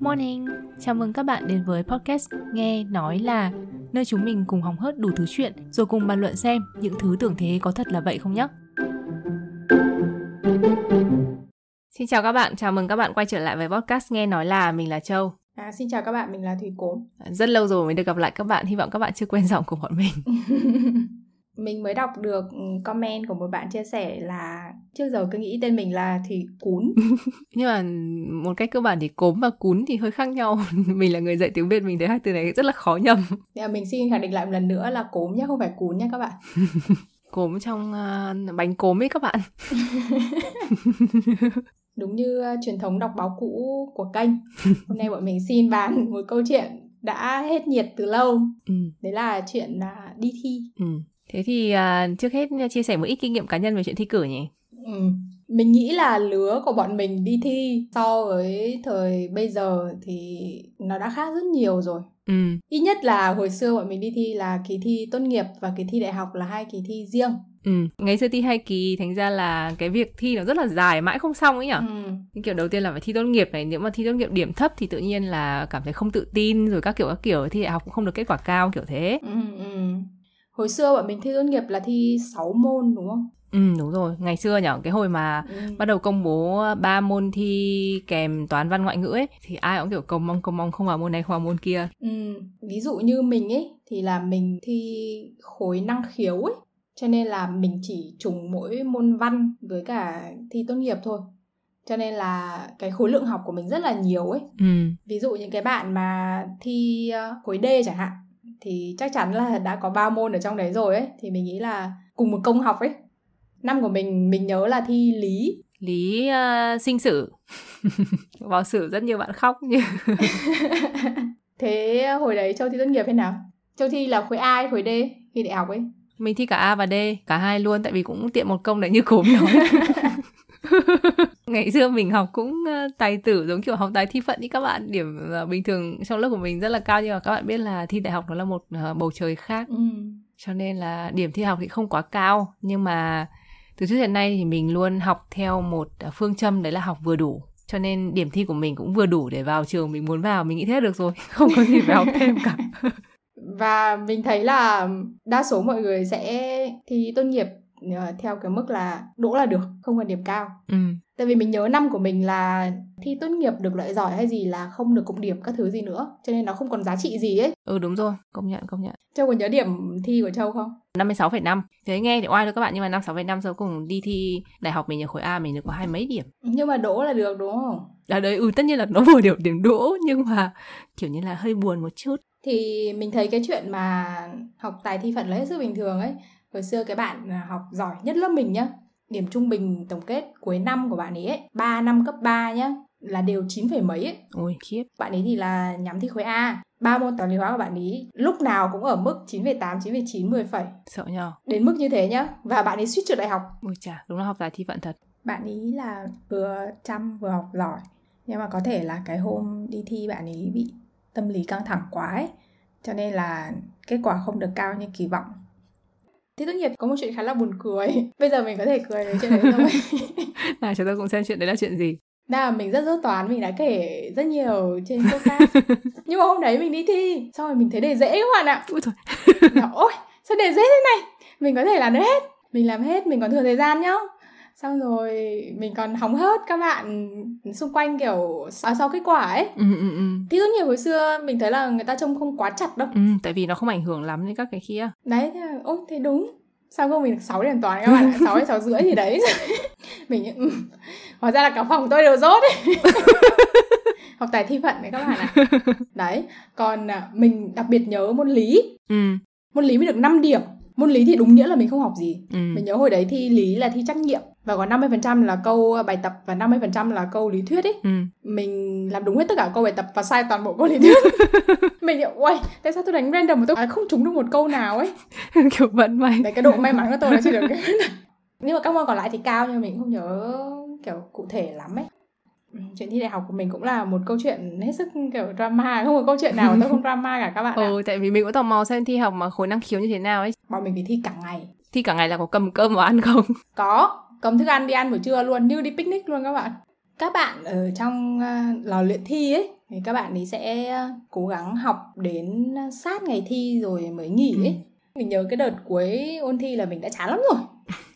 Morning, chào mừng các bạn đến với podcast Nghe Nói Là Nơi chúng mình cùng hóng hớt đủ thứ chuyện Rồi cùng bàn luận xem những thứ tưởng thế có thật là vậy không nhé Xin chào các bạn, chào mừng các bạn quay trở lại với podcast Nghe Nói Là. Mình là Châu. À, xin chào các bạn, mình là Thùy Cốm. Rất lâu rồi mới được gặp lại các bạn, hy vọng các bạn chưa quen giọng của bọn mình mình mới đọc được ừ, comment của một bạn chia sẻ là trước giờ cứ nghĩ tên mình là thì cún. Nhưng mà một cách cơ bản thì cốm và cún thì hơi khác nhau. Mình là người dạy tiếng việt mình thấy hai từ này rất là khó nhầm. Thì mình xin khẳng định lại một lần nữa là cốm nhé không phải cún nhé các bạn. Cốm trong uh, bánh cốm ấy các bạn. Đúng như uh, truyền thống đọc báo cũ của kênh. Hôm nay bọn mình xin bàn một câu chuyện đã hết nhiệt từ lâu. Ừ. đấy là chuyện uh, đi thi. Ừ Thế thì uh, trước hết chia sẻ một ít kinh nghiệm cá nhân về chuyện thi cử nhỉ? Ừ. Mình nghĩ là lứa của bọn mình đi thi so với thời bây giờ thì nó đã khác rất nhiều rồi. Ừ. Ít nhất là hồi xưa bọn mình đi thi là kỳ thi tốt nghiệp và kỳ thi đại học là hai kỳ thi riêng. Ừ, ngày xưa thi hai kỳ thành ra là cái việc thi nó rất là dài mãi không xong ấy nhỉ? Ừ. Những kiểu đầu tiên là phải thi tốt nghiệp này, nếu mà thi tốt nghiệp điểm thấp thì tự nhiên là cảm thấy không tự tin rồi các kiểu các kiểu thi đại học cũng không được kết quả cao kiểu thế. Ừ, ừ. Hồi xưa bọn mình thi tốt nghiệp là thi 6 môn đúng không? Ừ đúng rồi, ngày xưa nhở cái hồi mà ừ. bắt đầu công bố ba môn thi kèm toán văn ngoại ngữ ấy thì ai cũng kiểu cầu mong cầu mong không vào môn này không vào môn kia. Ừ, ví dụ như mình ấy thì là mình thi khối năng khiếu ấy cho nên là mình chỉ trùng mỗi môn văn với cả thi tốt nghiệp thôi cho nên là cái khối lượng học của mình rất là nhiều ấy ừ. ví dụ những cái bạn mà thi ờ, khối D chẳng hạn thì chắc chắn là đã có ba môn ở trong đấy rồi ấy. Thì mình nghĩ là cùng một công học ấy. Năm của mình mình nhớ là thi lý. Lý uh, sinh sử. Vào sử rất nhiều bạn khóc như thế hồi đấy châu thi tốt nghiệp thế nào? Châu thi là khối a hay khối d khi đại học ấy? Mình thi cả a và d cả hai luôn tại vì cũng tiện một công đấy như cốm nói ngày xưa mình học cũng tài tử giống kiểu học tài thi phận đi các bạn. Điểm uh, bình thường trong lớp của mình rất là cao nhưng mà các bạn biết là thi đại học nó là một uh, bầu trời khác. Ừ. cho nên là điểm thi học thì không quá cao. Nhưng mà từ trước đến nay thì mình luôn học theo một phương châm đấy là học vừa đủ. Cho nên điểm thi của mình cũng vừa đủ để vào trường mình muốn vào mình nghĩ thế được rồi. Không có gì phải học thêm cả. Và mình thấy là đa số mọi người sẽ thi tốt nghiệp Ờ, theo cái mức là đỗ là được không cần điểm cao. Ừ. tại vì mình nhớ năm của mình là thi tốt nghiệp được loại giỏi hay gì là không được cộng điểm các thứ gì nữa cho nên nó không còn giá trị gì ấy. Ừ đúng rồi công nhận công nhận. Châu có nhớ điểm thi của châu không? 56,5 Thế nghe thì oai thôi các bạn Nhưng mà 56,5 sau cùng đi thi đại học mình ở khối A mình được có hai mấy điểm. Nhưng mà đỗ là được đúng không? À đấy ừ tất nhiên là nó vừa điểm điểm đỗ Nhưng mà kiểu như là hơi buồn một chút. Thì mình thấy cái chuyện mà học tài thi phận là hết sức bình thường ấy hồi xưa cái bạn à, học giỏi nhất lớp mình nhá điểm trung bình tổng kết cuối năm của bạn ấy, ấy 3 năm cấp 3 nhá là đều 9 phẩy mấy ấy. Ôi khiếp. Bạn ấy thì là nhắm thi khối A. Ba môn toán lý hóa của bạn ấy lúc nào cũng ở mức 9,8, 9,9, 10 phẩy. Sợ nhờ. Đến mức như thế nhá. Và bạn ấy suýt trượt đại học. Ôi chà, đúng là học tài thi vận thật. Bạn ấy là vừa chăm vừa học giỏi. Nhưng mà có thể là cái hôm đi thi bạn ấy bị tâm lý căng thẳng quá ấy. Cho nên là kết quả không được cao như kỳ vọng Thi tốt nghiệp có một chuyện khá là buồn cười. Bây giờ mình có thể cười đến chuyện đấy thôi Nào chúng ta cùng xem chuyện đấy là chuyện gì. Nào mình rất dốt toán Mình đã kể rất nhiều trên podcast. Nhưng mà hôm đấy mình đi thi Xong rồi mình thấy đề dễ các bạn ạ. Ôi, thôi. Ôi sao đề dễ thế này? Mình có thể làm được hết. Mình làm hết Mình còn thừa thời gian nhá xong rồi mình còn hóng hớt các bạn xung quanh kiểu à, sau kết quả ấy. Ừ, ừ, ừ. thi tốt nghiệp hồi xưa mình thấy là người ta trông không quá chặt đâu. Ừ, tại vì nó không ảnh hưởng lắm đến các cái kia. Đấy thế là, ôi thế đúng. Sao không mình được 6 điểm toán các bạn? 6 hay 6 rưỡi gì đấy. Mình ừ. hóa ra là cả phòng tôi đều rốt ấy. Học tài thi phận đấy các bạn ạ. Đấy còn à, mình đặc biệt nhớ môn lý. Ừ. môn lý mới được 5 điểm môn lý thì đúng nghĩa là mình không học gì. Ừ. mình nhớ hồi đấy thi lý là thi trắc nghiệm. Và có 50% là câu bài tập và 50% là câu lý thuyết ấy. Ừ. mình làm đúng hết tất cả câu bài tập và sai toàn bộ câu lý thuyết. Mình kiểu ui tại sao tôi đánh random mà tôi không trúng được một câu nào ấy? Kiểu vận may. Đấy cái độ may mắn của tôi là chỉ được nhưng mà các môn còn lại thì cao nhưng mình không nhớ kiểu cụ thể lắm ấy chuyện thi đại học của mình cũng là một câu chuyện hết sức kiểu drama không có câu chuyện nào tôi không drama cả các bạn ừ tại vì mình cũng tò mò xem thi học mà khối năng khiếu như thế nào ấy bọn mình phải thi cả ngày thi cả ngày là có cầm cơm vào ăn không có cầm thức ăn đi ăn buổi trưa luôn như đi picnic luôn các bạn các bạn ở trong uh, lò luyện thi ấy thì các bạn ấy sẽ cố gắng học đến sát ngày thi rồi mới nghỉ ấy. Ừ. Mình nhớ cái đợt cuối ôn thi là mình đã chán lắm rồi.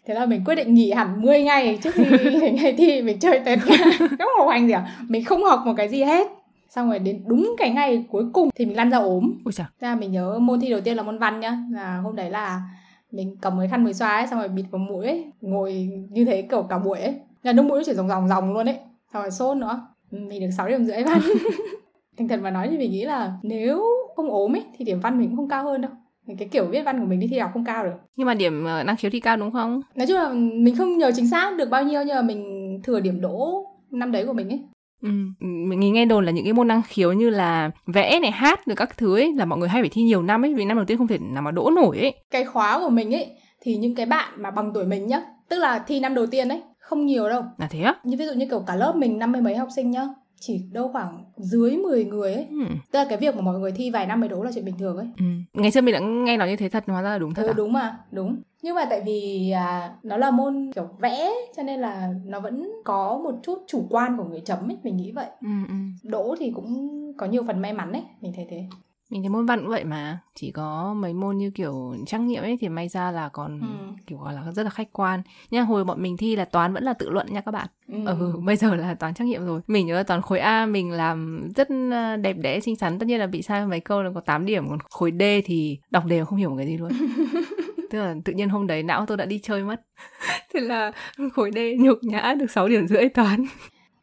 Thế là mình quyết định nghỉ hẳn 10 ngày trước khi ngày thi mình chơi tết Không học hành gì à Mình không học một cái gì hết. Xong rồi đến đúng cái ngày cuối cùng thì mình lăn ra ốm. Ôi. Thế là mình nhớ môn thi đầu tiên là môn văn nhá. Là hôm đấy là mình cầm cái khăn mới xoa ấy xong rồi bịt vào mũi ấy ngồi như thế kiểu cả buổi ấy. Là nước mũi nó chỉ ròng ròng ròng luôn ấy xong rồi sốt nữa. Mình được 6 điểm rưỡi văn. Thành thật mà nói thì mình nghĩ là nếu không ốm ấy thì điểm văn mình cũng không cao hơn đâu cái kiểu viết văn của mình đi thi học không cao được nhưng mà điểm ờ, năng khiếu thi cao đúng không nói chung là mình không nhớ chính xác được bao nhiêu nhưng mà mình thừa điểm đỗ năm đấy của mình ấy Ừ. Mình nghe đồn là những cái môn năng khiếu như là vẽ này, hát rồi các thứ ấy là mọi người hay phải thi nhiều năm ấy vì năm đầu tiên không thể nào mà đỗ nổi ấy. Cái khóa của mình ấy thì những cái bạn mà bằng tuổi mình nhá, tức là thi năm đầu tiên ấy, không nhiều đâu. Là thế á? Như ví dụ như kiểu cả lớp mình năm mươi mấy học sinh nhá, chỉ đâu khoảng dưới 10 người ấy. Ừ. Tức là cái việc mà mọi người thi vài năm mới đỗ là chuyện bình thường ấy. Ừ. Ngày xưa mình đã nghe nói như thế thật, hóa ra là đúng thật ừ, à? đúng mà, đúng. Nhưng mà tại vì à, nó là môn kiểu vẽ cho nên là nó vẫn có một chút chủ quan của người chấm ấy, mình nghĩ vậy. Ừ, ừ. Đỗ thì cũng có nhiều phần may mắn ấy, mình thấy thế mình thấy môn văn cũng vậy mà. Chỉ có mấy môn như kiểu trắc nghiệm ấy thì may ra là còn ừ. kiểu gọi là rất là khách quan. Nhưng hồi bọn mình thi là toán vẫn là tự luận nha các bạn. Ừ. ừ bây giờ là toán trắc nghiệm rồi. Mình nhớ toán khối A mình làm rất ờ, đẹp đẽ xinh xắn. Tất nhiên là bị sai mấy câu là có 8 điểm còn khối D thì đọc đều không hiểu một cái gì luôn. Tức là tự nhiên hôm đấy não tôi đã đi chơi mất. Thế là khối D nhục nhã được 6 điểm rưỡi toán.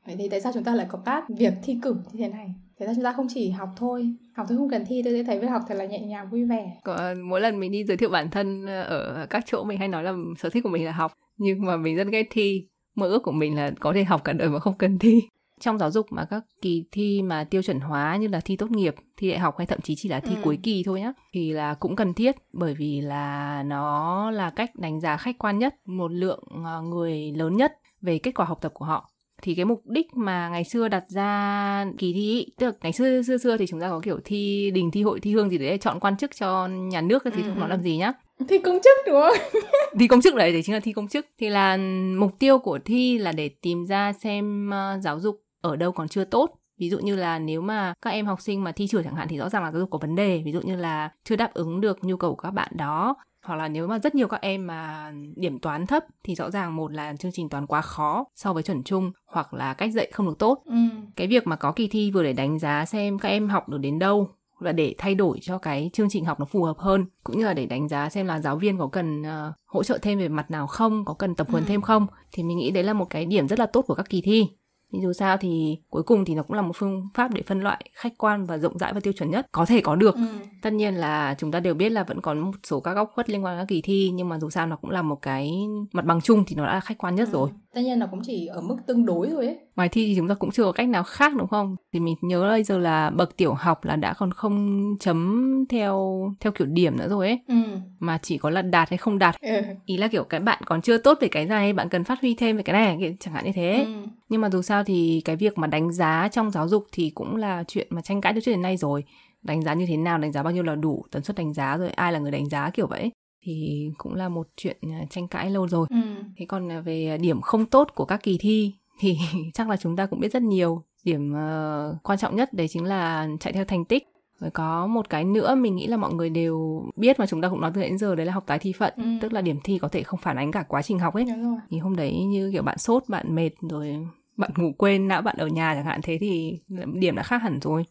Vậy thì tại sao chúng ta lại có các việc thi cử như thế này thế ra chúng ta không chỉ học thôi học thôi không cần thi tôi sẽ thấy việc học thật là nhẹ nhàng vui vẻ. Có, mỗi lần mình đi giới thiệu bản thân ờ, ở các chỗ mình hay nói là sở thích của mình là học nhưng mà mình rất ghét thi. Mơ ước của mình là có thể học cả đời mà không cần thi. Trong giáo dục mà các kỳ thi mà tiêu chuẩn hóa như là thi tốt nghiệp thi đại học hay thậm chí chỉ là thi ừ. cuối kỳ thôi nhá thì là cũng cần thiết. Bởi vì là nó là cách đánh giá khách quan nhất một lượng ờ, người lớn nhất về kết quả học tập của họ thì cái mục đích mà ngày xưa đặt ra kỳ thi ý, tức là ngày xưa xưa xưa thì chúng ta có kiểu thi đình thi hội thi hương gì để chọn quan chức cho nhà nước thì ừ. không nói làm gì nhá? Thi công chức đúng không? Thi công chức đấy để chính là thi công chức. Thì là mục tiêu của thi là để tìm ra xem uh, giáo dục ở đâu còn chưa tốt. Ví dụ như là nếu mà các em học sinh mà thi trượt chẳng hạn thì rõ ràng là giáo dục có vấn đề. Ví dụ như là chưa đáp ứng được nhu cầu của các bạn đó hoặc là nếu mà rất nhiều các em mà điểm toán thấp thì rõ ràng một là chương trình toán quá khó so với chuẩn chung hoặc là cách dạy không được tốt ừ. cái việc mà có kỳ thi vừa để đánh giá xem các em học được đến đâu và để thay đổi cho cái chương trình học nó phù hợp hơn cũng như là để đánh giá xem là giáo viên có cần uh, hỗ trợ thêm về mặt nào không có cần tập huấn ừ. thêm không thì mình nghĩ đấy là một cái điểm rất là tốt của các kỳ thi nhưng dù sao thì cuối cùng thì nó cũng là một phương pháp để phân loại khách quan và rộng rãi và tiêu chuẩn nhất có thể có được ừ. tất nhiên là chúng ta đều biết là vẫn còn một số các góc khuất liên quan đến các kỳ thi nhưng mà dù sao nó cũng là một cái mặt bằng chung thì nó đã khách quan nhất ừ. rồi tất nhiên là cũng chỉ ở mức tương đối thôi ấy bài thi thì chúng ta cũng chưa có cách nào khác đúng không thì mình nhớ bây giờ là bậc tiểu học là đã còn không chấm theo theo kiểu điểm nữa rồi ấy ừ. mà chỉ có là đạt hay không đạt ừ. ý là kiểu cái bạn còn chưa tốt về cái này bạn cần phát huy thêm về cái này chẳng hạn như thế ừ. nhưng mà dù sao thì cái việc mà đánh giá trong giáo dục thì cũng là chuyện mà tranh cãi từ trước đến nay rồi đánh giá như thế nào đánh giá bao nhiêu là đủ tần suất đánh giá rồi ai là người đánh giá kiểu vậy thì cũng là một chuyện à, tranh cãi lâu rồi. Ừ. Thế còn à, về điểm không tốt của các kỳ thi thì chắc là chúng ta cũng biết rất nhiều. Điểm uh, quan trọng nhất đấy chính là chạy theo thành tích. Rồi có một cái nữa mình nghĩ là mọi người đều biết mà chúng ta cũng nói từ đến giờ đấy là học tái thi phận, ừ. tức là điểm thi có thể không phản ánh cả quá trình học ấy. Thì hôm đấy như kiểu bạn sốt, bạn mệt rồi bạn ngủ quên não bạn ở nhà chẳng hạn thế thì điểm đã khác hẳn rồi.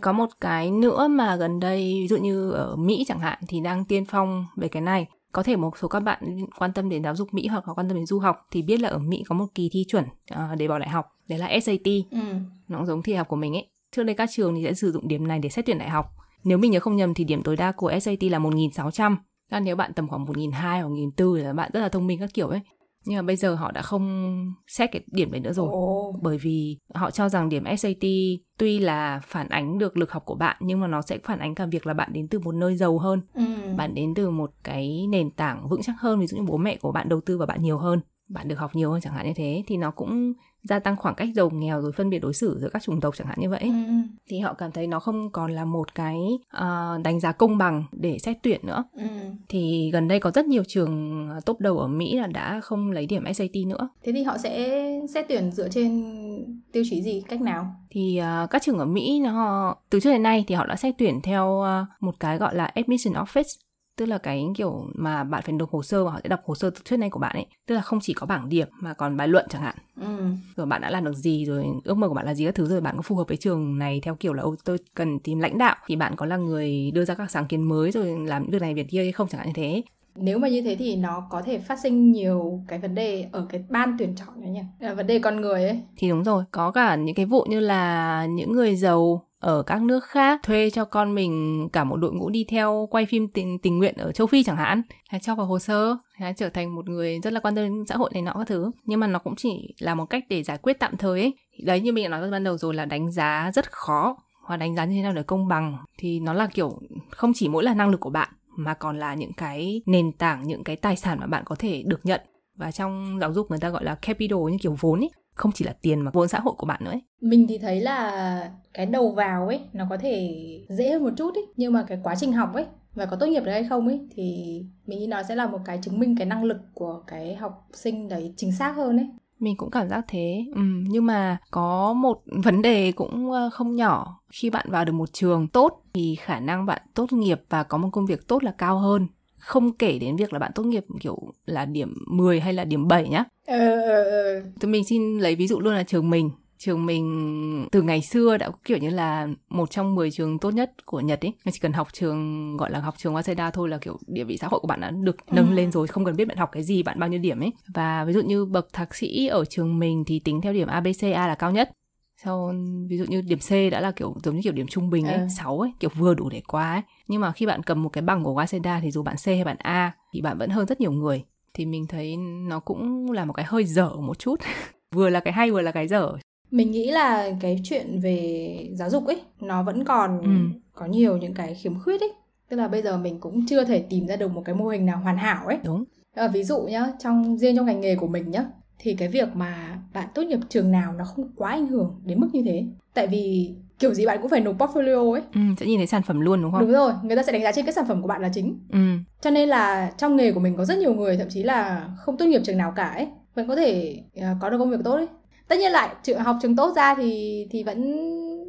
Có một cái nữa mà gần đây, ví dụ như ở Mỹ chẳng hạn thì đang tiên phong về cái này. Có thể một số các bạn quan tâm đến giáo dục Mỹ hoặc là quan tâm đến du học thì biết là ở Mỹ có một kỳ thi chuẩn uh, để vào đại học, đấy là SAT. Ừ. Nó cũng giống thi học của mình ấy. Trước đây các trường thì sẽ sử dụng điểm này để xét tuyển đại học. Nếu mình nhớ không nhầm thì điểm tối đa của SAT là 1.600. Còn nếu bạn tầm khoảng 1.200 hoặc 1.400 thì là bạn rất là thông minh các kiểu ấy nhưng mà bây giờ họ đã không xét cái điểm đấy nữa rồi oh. bởi vì họ cho rằng điểm SAT tuy là phản ánh được lực học của bạn nhưng mà nó sẽ phản ánh cả việc là bạn đến từ một nơi giàu hơn ừ. bạn đến từ một cái nền tảng vững chắc hơn ví dụ như bố mẹ của bạn đầu tư vào bạn nhiều hơn bạn được học nhiều hơn chẳng hạn như thế thì nó cũng gia tăng khoảng cách giàu nghèo rồi phân biệt đối xử giữa các chủng tộc chẳng hạn như vậy ừ. thì họ cảm thấy nó không còn là một cái uh, đánh giá công bằng để xét tuyển nữa. Ừ. thì gần đây có rất nhiều trường top đầu ở Mỹ là đã không lấy điểm SAT nữa. Thế thì họ sẽ xét tuyển dựa trên tiêu chí gì cách nào? Thì uh, các trường ở Mỹ nó từ trước đến nay thì họ đã xét tuyển theo uh, một cái gọi là admission office tức là cái kiểu mà bạn phải nộp hồ sơ và họ sẽ đọc hồ sơ trước nay của bạn ấy. Tức là không chỉ có bảng điểm mà còn bài luận chẳng hạn. Ừ. rồi bạn đã làm được gì rồi ước mơ của bạn là gì các thứ rồi bạn có phù hợp với trường này theo kiểu là tôi cần tìm lãnh đạo. Thì bạn có là người đưa ra các sáng kiến mới rồi làm việc này việc kia hay không chẳng hạn như thế nếu mà như thế thì nó có thể phát sinh nhiều cái vấn đề ở cái ban tuyển chọn đấy nhỉ là vấn đề con người ấy. Thì đúng rồi có cả những cái vụ như là những người giàu ở các nước khác thuê cho con mình cả một đội ngũ đi theo quay phim tình, tình nguyện ở châu Phi chẳng hạn hay cho vào hồ sơ hay trở thành một người rất là quan tâm đến xã hội này nọ các thứ. Nhưng mà nó cũng chỉ là một cách để giải quyết tạm thời ấy. Đấy như mình đã nói ban đầu rồi là đánh giá rất khó. Hoặc đánh giá như thế nào để công bằng thì nó là kiểu không chỉ mỗi là năng lực của bạn mà còn là những cái nền tảng những cái tài sản mà bạn có thể được nhận và trong giáo dục người ta gọi là capital như kiểu vốn ấy không chỉ là tiền mà vốn xã hội của bạn nữa ấy. Mình thì thấy là cái đầu vào ấy nó có thể dễ hơn một chút ấy, nhưng mà cái quá trình học ấy và có tốt nghiệp được hay không ấy thì mình nghĩ nó sẽ là một cái chứng minh cái năng lực của cái học sinh đấy chính xác hơn ấy mình cũng cảm giác thế ừ, nhưng mà có một vấn đề cũng ờ, không nhỏ khi bạn vào được một trường tốt thì khả năng bạn tốt nghiệp và có một công việc tốt là cao hơn không kể đến việc là bạn tốt nghiệp kiểu là điểm 10 hay là điểm 7 nhá. Ừ, ừ. Thì mình xin lấy ví dụ luôn là trường mình trường mình từ ngày xưa đã kiểu như là một trong 10 trường tốt nhất của Nhật ấy. Chỉ cần học trường gọi là học trường Waseda thôi là kiểu địa vị xã hội của bạn đã được nâng ừ. lên rồi, không cần biết bạn học cái gì, bạn bao nhiêu điểm ấy. Và ví dụ như bậc thạc sĩ ở trường mình thì tính theo điểm ABCA là cao nhất. Sau ví dụ như điểm C đã là kiểu giống như kiểu điểm trung bình ấy, ừ. 6 ấy, kiểu vừa đủ để qua ấy. Nhưng mà khi bạn cầm một cái bằng của Waseda thì dù bạn C hay bạn A thì bạn vẫn hơn rất nhiều người. Thì mình thấy nó cũng là một cái hơi dở một chút. vừa là cái hay vừa là cái dở mình nghĩ là cái chuyện về giáo dục ấy nó vẫn còn ừ. có nhiều những cái khiếm khuyết ấy. Tức là bây giờ mình cũng chưa thể tìm ra được một cái mô hình nào hoàn hảo ấy. Đúng. À, ví dụ nhá trong riêng trong ngành nghề của mình nhá thì cái việc mà bạn tốt nghiệp trường nào nó không quá ảnh hưởng đến mức như thế. Tại vì kiểu gì bạn cũng phải nộp portfolio ấy. Ừ, sẽ nhìn thấy sản phẩm luôn đúng không? Đúng rồi người ta sẽ đánh giá trên cái sản phẩm của bạn là chính. Ừ. cho nên là trong nghề của mình có rất nhiều người thậm chí là không tốt nghiệp trường nào cả ấy vẫn có thể uh, có được công việc tốt ấy tất nhiên lại trường học trường tốt ra thì thì vẫn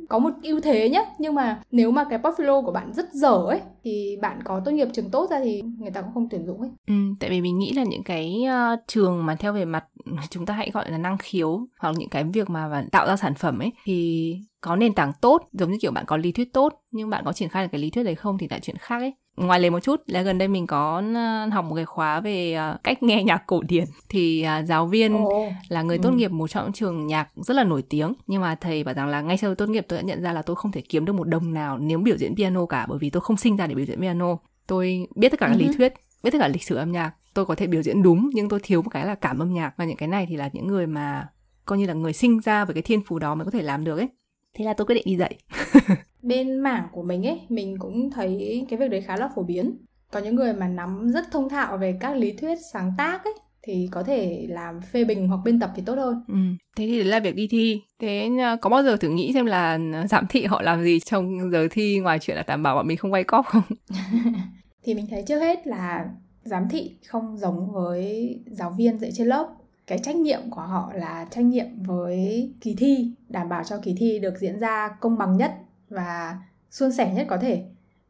có một ưu thế nhé nhưng mà nếu mà cái portfolio của bạn rất dở ấy thì bạn có tốt nghiệp trường tốt ra thì người ta cũng không tuyển dụng ấy. Ừ, tại vì mình nghĩ là những cái uh, trường mà theo về mặt chúng ta hãy gọi là năng khiếu hoặc những cái việc mà tạo ra sản phẩm ấy thì có nền tảng tốt giống như kiểu bạn có lý thuyết tốt nhưng bạn có triển khai được cái lý thuyết đấy không thì lại chuyện khác ấy. Ngoài lề một chút là gần đây mình có ờ, học một cái khóa về ờ, cách nghe nhạc cổ điển. Thì ờ, giáo viên là người tốt ừ. nghiệp một trong những trường nhạc rất là nổi tiếng. Nhưng mà thầy bảo rằng là ngay sau tốt nghiệp tôi đã nhận ra là tôi không thể kiếm được một đồng nào nếu biểu diễn piano cả bởi vì tôi không sinh ra để biểu diễn piano. Tôi biết tất cả các lý ừ thuyết biết tất cả lịch sử âm nhạc tôi có thể biểu diễn đúng nhưng tôi thiếu một cái là cảm âm nhạc. Và những cái này thì là những người mà coi như là người sinh ra với cái thiên phú đó mới có thể làm được ấy thế là tôi quyết định đi dạy bên mảng của mình ấy mình cũng thấy cái việc đấy khá là phổ biến có những người mà nắm rất thông thạo về các lý thuyết sáng tác ấy thì có thể làm phê bình hoặc biên tập thì tốt hơn. Ừ. Thế thì đấy là việc đi thi. Thế ờ, có bao giờ thử nghĩ xem là ờ, giám thị họ làm gì trong giờ thi ngoài chuyện là đảm bảo bọn mình không quay cóp không? thì mình thấy trước hết là giám thị không giống với giáo viên dạy trên lớp cái trách nhiệm của họ là trách nhiệm với kỳ thi đảm bảo cho kỳ thi được diễn ra công bằng nhất và suôn sẻ nhất có thể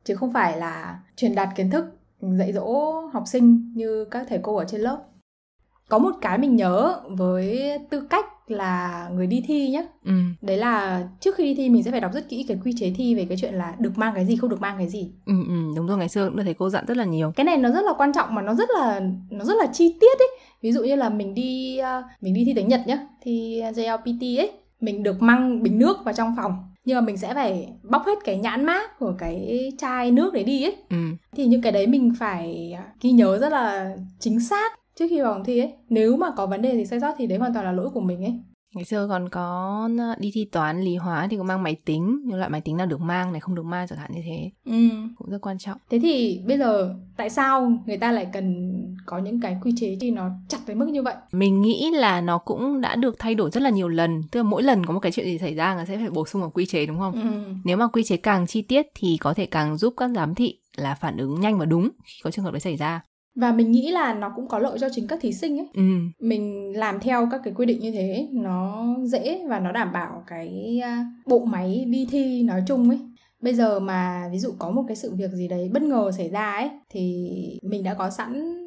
chứ không phải là truyền đạt kiến thức dạy dỗ học sinh như các thầy cô ở trên lớp. Có một cái mình nhớ với tư cách là người đi thi nhé ừ. đấy là trước khi đi thi mình sẽ phải đọc rất kỹ cái quy chế thi về cái chuyện là được mang cái gì không được mang cái gì. Ừ, ừ đúng rồi ngày xưa cũng được thầy cô dặn rất là nhiều. Cái này nó rất là quan trọng mà nó rất là nó rất là chi tiết ấy ví dụ như là mình đi uh, mình đi thi tiếng nhật nhá thì JLPT ấy mình được mang bình nước vào trong phòng. Nhưng mà mình sẽ phải bóc hết cái nhãn mát của cái chai nước đấy đi ấy. Ừ. thì những cái đấy mình phải ghi nhớ rất là chính xác trước khi vào phòng thi ấy. Nếu mà có vấn đề gì sai sót thì đấy hoàn toàn là lỗi của mình ấy ngày xưa còn có ờ, đi thi toán lý hóa thì có mang máy tính nhưng loại máy tính nào được mang này không được mang chẳng hạn như thế. Ừ. cũng rất quan trọng. Thế thì bây giờ tại sao người ta lại cần có những cái quy chế thì nó chặt tới mức như vậy? Mình nghĩ là nó cũng đã được thay đổi rất là nhiều lần. Tức là mỗi lần có một cái chuyện gì xảy ra người sẽ phải bổ sung vào quy chế đúng không? Ừ. nếu mà quy chế càng chi tiết thì có thể càng giúp các giám thị là phản ứng nhanh và đúng khi có trường hợp đấy xảy ra và mình nghĩ là nó cũng có lợi cho chính các thí sinh ấy. Ừ. mình làm theo các cái quy định như thế nó dễ và nó đảm bảo cái à, bộ máy đi thi nói chung ấy. Bây giờ mà ví dụ có một cái sự việc gì đấy bất ngờ xảy ra ấy thì mình đã có sẵn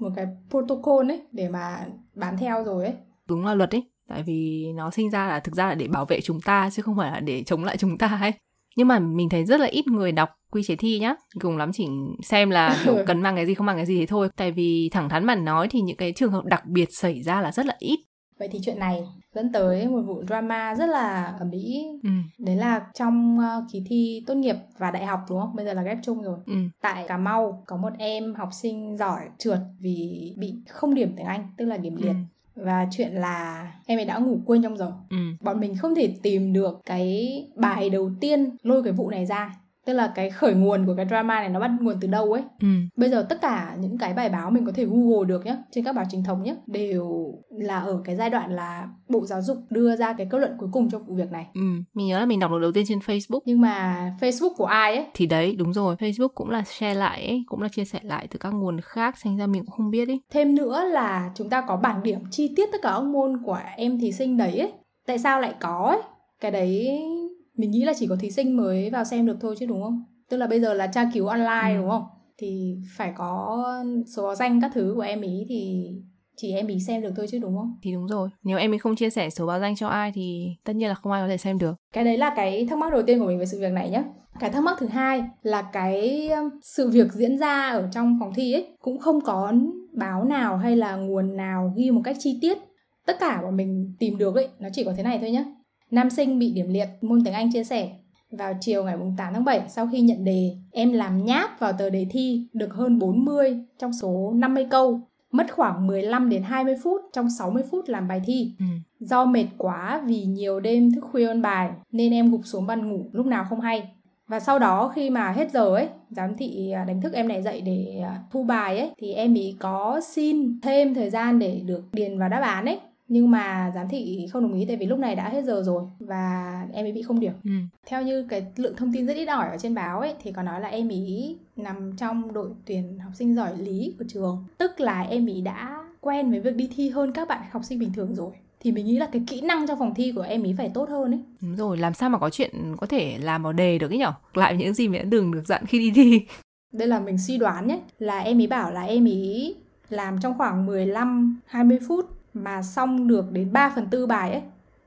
một cái protocol ấy để mà bám theo rồi ấy. Đúng là luật ấy tại vì nó sinh ra là thực ra là để bảo vệ chúng ta chứ không phải là để chống lại chúng ta ấy nhưng mà mình thấy rất là ít người đọc quy chế thi nhá. Cùng lắm chỉ xem là kiểu cần mang cái gì không mang cái gì thế thôi. Tại vì thẳng thắn mà nói thì những cái trường hợp đặc biệt xảy ra là rất là ít. Vậy thì chuyện này dẫn tới một vụ drama rất là ở mỹ ừ. đấy là trong uh, kỳ thi tốt nghiệp và đại học đúng không? Bây giờ là ghép chung rồi. Ừ. tại cà mau có một em học sinh giỏi trượt vì bị không điểm tiếng anh tức là điểm liệt. Ừ và chuyện là em ấy đã ngủ quên trong giờ ừ. bọn mình không thể tìm được cái bài đầu tiên lôi cái vụ này ra tức là cái khởi nguồn của cái drama này nó bắt nguồn từ đâu ấy? Ừ. bây giờ tất cả những cái bài báo mình có thể google được nhé trên các báo chính thống nhé đều là ở cái giai đoạn là bộ giáo dục đưa ra cái kết luận cuối cùng trong vụ việc này. Ừ. mình nhớ là mình đọc được đầu tiên trên facebook. Nhưng mà facebook của ai ấy? Thì đấy đúng rồi facebook cũng là share lại ấy cũng là chia sẻ lại từ các nguồn khác thành ra mình cũng không biết ấy. Thêm nữa là chúng ta có bảng điểm chi tiết tất cả các môn của em thí sinh đấy ấy. Tại sao lại có ấy? Cái đấy mình nghĩ là chỉ có thí sinh mới vào xem được thôi chứ đúng không tức là bây giờ là tra cứu online ừ. đúng không thì phải có số báo danh các thứ của em ý thì chỉ em ý xem được thôi chứ đúng không? Thì đúng rồi. Nếu em ấy không chia sẻ số báo danh cho ai thì tất nhiên là không ai có thể xem được. Cái đấy là cái thắc mắc đầu tiên của mình về sự việc này nhé. Cái thắc mắc thứ hai là cái um, sự việc diễn ra ở trong phòng thi ấy cũng không có báo nào hay là nguồn nào ghi một cách chi tiết. Tất cả bọn mình tìm được ấy nó chỉ có thế này thôi nhé. Nam sinh bị điểm liệt môn tiếng Anh chia sẻ vào chiều ngày 8 tháng 7 sau khi nhận đề em làm nháp vào tờ đề thi được hơn 40 trong số 50 câu mất khoảng 15 đến 20 phút trong 60 phút làm bài thi. Ừ. Do mệt quá vì nhiều đêm thức khuya ôn bài nên em gục xuống bàn ngủ lúc nào không hay. Và sau đó khi mà hết giờ ấy, giám thị à, đánh thức em này dậy để à, thu bài ấy thì em ý có xin thêm thời gian để được điền vào đáp án ấy nhưng mà giám thị không đồng ý tại vì lúc này đã hết giờ rồi và em ấy bị không điểm. Ừ. theo như cái lượng thông tin rất ít ỏi ở trên báo ấy thì có nói là em ý nằm trong đội tuyển học sinh giỏi lý của trường. Tức là em ý đã quen với việc đi thi hơn các bạn học sinh bình thường rồi. Thì mình nghĩ là cái kỹ năng trong phòng thi của em ý phải tốt hơn ấy. Đúng rồi làm sao mà có chuyện có thể làm vào đề được ấy nhở? Lại những gì mình đã đừng được dặn khi đi thi. Đây là mình suy đoán nhé là em ý bảo là em ý làm trong khoảng 15 20 phút mà xong được đến 3 phần tư bài ấy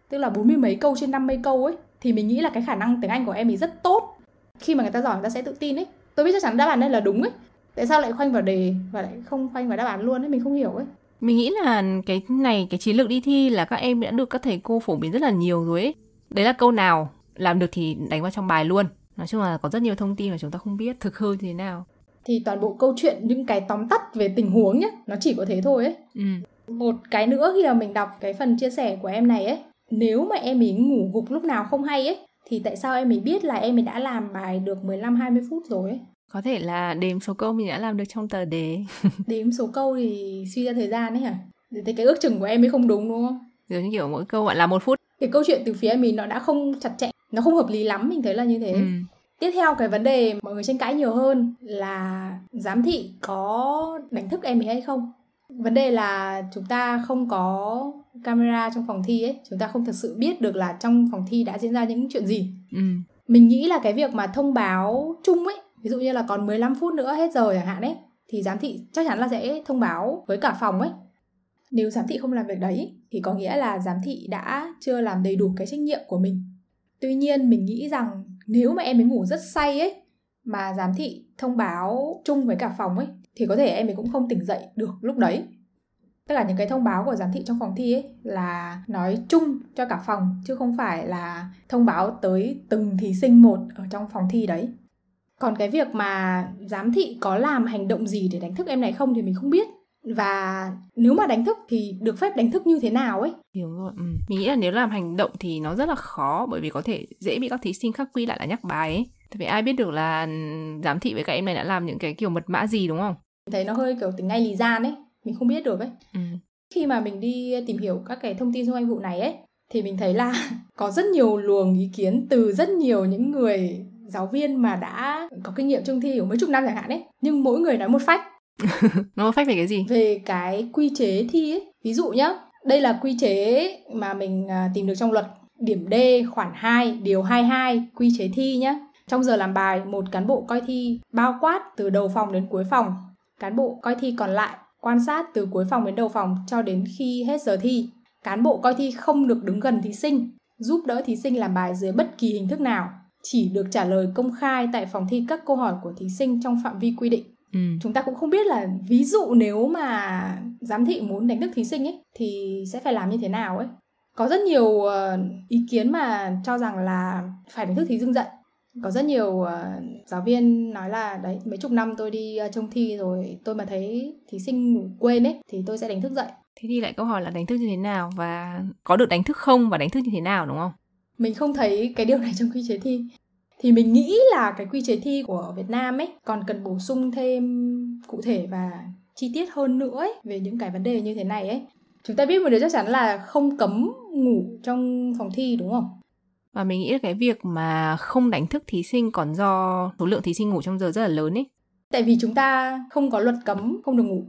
tức là bốn mươi mấy câu trên 50 câu ấy thì mình nghĩ là cái khả năng tiếng Anh của em ấy rất tốt. Khi mà người ta giỏi người ta sẽ tự tin ấy. Tôi biết chắc chắn đáp án đây là đúng ấy. Tại sao lại khoanh vào đề và lại không khoanh vào đáp án luôn ấy? Mình không hiểu ấy. Mình nghĩ là cái này cái chiến lược đi thi là các em đã được các thầy cô phổ biến rất là nhiều rồi ấy. Đấy là câu nào làm được thì đánh vào trong bài luôn. Nói chung là có rất nhiều thông tin mà chúng ta không biết thực hư như thế nào. Thì toàn bộ câu chuyện những cái tóm tắt về tình huống nhé nó chỉ có thế thôi ấy. Ừ một cái nữa khi mà mình đọc cái phần chia sẻ của em này ấy nếu mà em ấy ngủ gục lúc nào không hay ấy thì tại sao em ấy biết là em ấy đã làm bài được 15 20 phút rồi ấy? Có thể là đếm số câu mình đã làm được trong tờ đề. đếm số câu thì suy ra thời gian ấy hả? Thì cái ước chừng của em ấy không đúng đúng không? Giống như kiểu mỗi câu bạn làm một phút. Cái câu chuyện từ phía em ấy nó đã không chặt chẽ, nó không hợp lý lắm, mình thấy là như thế. Ừ. Tiếp theo cái vấn đề mọi người tranh cãi nhiều hơn là giám thị có đánh thức em ấy hay không? Vấn đề là chúng ta không có camera trong phòng thi ấy chúng ta không thực sự biết được là trong phòng thi đã diễn ra những chuyện gì. Ừ. mình nghĩ là cái việc mà thông báo chung ấy ví dụ như là còn 15 phút nữa hết giờ chẳng hạn ấy thì giám thị chắc chắn là sẽ thông báo với cả phòng ấy. Nếu giám thị không làm việc đấy thì có nghĩa là giám thị đã chưa làm đầy đủ cái trách nhiệm của mình. Tuy nhiên mình nghĩ rằng nếu mà em ấy ngủ rất say ấy mà giám thị thông báo chung với cả phòng ấy thì có thể em ấy cũng không tỉnh dậy được lúc đấy. Tất cả những cái thông báo của giám thị trong phòng thi ấy là nói chung cho cả phòng, chứ không phải là thông báo tới từng thí sinh một ở trong phòng thi đấy. Còn cái việc mà giám thị có làm hành động gì để đánh thức em này không thì mình không biết. Và nếu mà đánh thức thì được phép đánh thức như thế nào ấy? Hiểu rồi ừ. mình nghĩ là nếu làm hành động thì nó rất là khó, bởi vì có thể dễ bị các thí sinh khác quy lại là nhắc bài ấy. Tại vì ai biết được là ừ, giám thị với các em này đã làm những cái kiểu mật mã gì, đúng không? Thấy nó hơi kiểu tính ngay lì gian ấy mình không biết được ấy. Ừ. khi mà mình đi tìm hiểu các cái thông tin xung quanh vụ này ấy thì mình thấy là có rất nhiều luồng ý kiến từ rất nhiều những người giáo viên mà đã có kinh nghiệm trong thi ở mấy chục năm chẳng hạn ấy. Nhưng mỗi người nói một phách. Nó phách về cái gì? Về cái quy chế thi ấy. Ví dụ nhá đây là quy chế mà mình à, tìm được trong luật. Điểm D khoản 2 điều 22 quy chế thi nhá. Trong giờ làm bài một cán bộ coi thi bao quát từ đầu phòng đến cuối phòng cán bộ coi thi còn lại quan sát từ cuối phòng đến đầu phòng cho đến khi hết giờ thi. Cán bộ coi thi không được đứng gần thí sinh giúp đỡ thí sinh làm bài dưới bất kỳ hình thức nào chỉ được trả lời công khai tại phòng thi các câu hỏi của thí sinh trong phạm vi quy định. Ừ. chúng ta cũng không biết là ví dụ nếu mà giám thị muốn đánh thức thí sinh ấy thì sẽ phải làm như thế nào ấy. Có rất nhiều uh, ý kiến mà cho rằng là phải đánh thức thí sinh dậy có rất nhiều uh, giáo viên nói là đấy mấy chục năm tôi đi uh, trông thi rồi tôi mà thấy thí sinh ngủ quên ấy thì tôi sẽ đánh thức dậy thế thì lại câu hỏi là đánh thức như thế nào và có được đánh thức không và đánh thức như thế nào đúng không mình không thấy cái điều này trong quy chế thi thì mình nghĩ là cái quy chế thi của Việt Nam ấy còn cần bổ sung thêm cụ thể và chi tiết hơn nữa ấy, về những cái vấn đề như thế này ấy. Chúng ta biết một điều chắc chắn là không cấm ngủ trong phòng thi đúng không? Và mình nghĩ là cái việc mà không đánh thức thí sinh còn do số lượng thí sinh ngủ trong giờ rất là lớn ấy. Tại vì chúng ta không có luật cấm không được ngủ.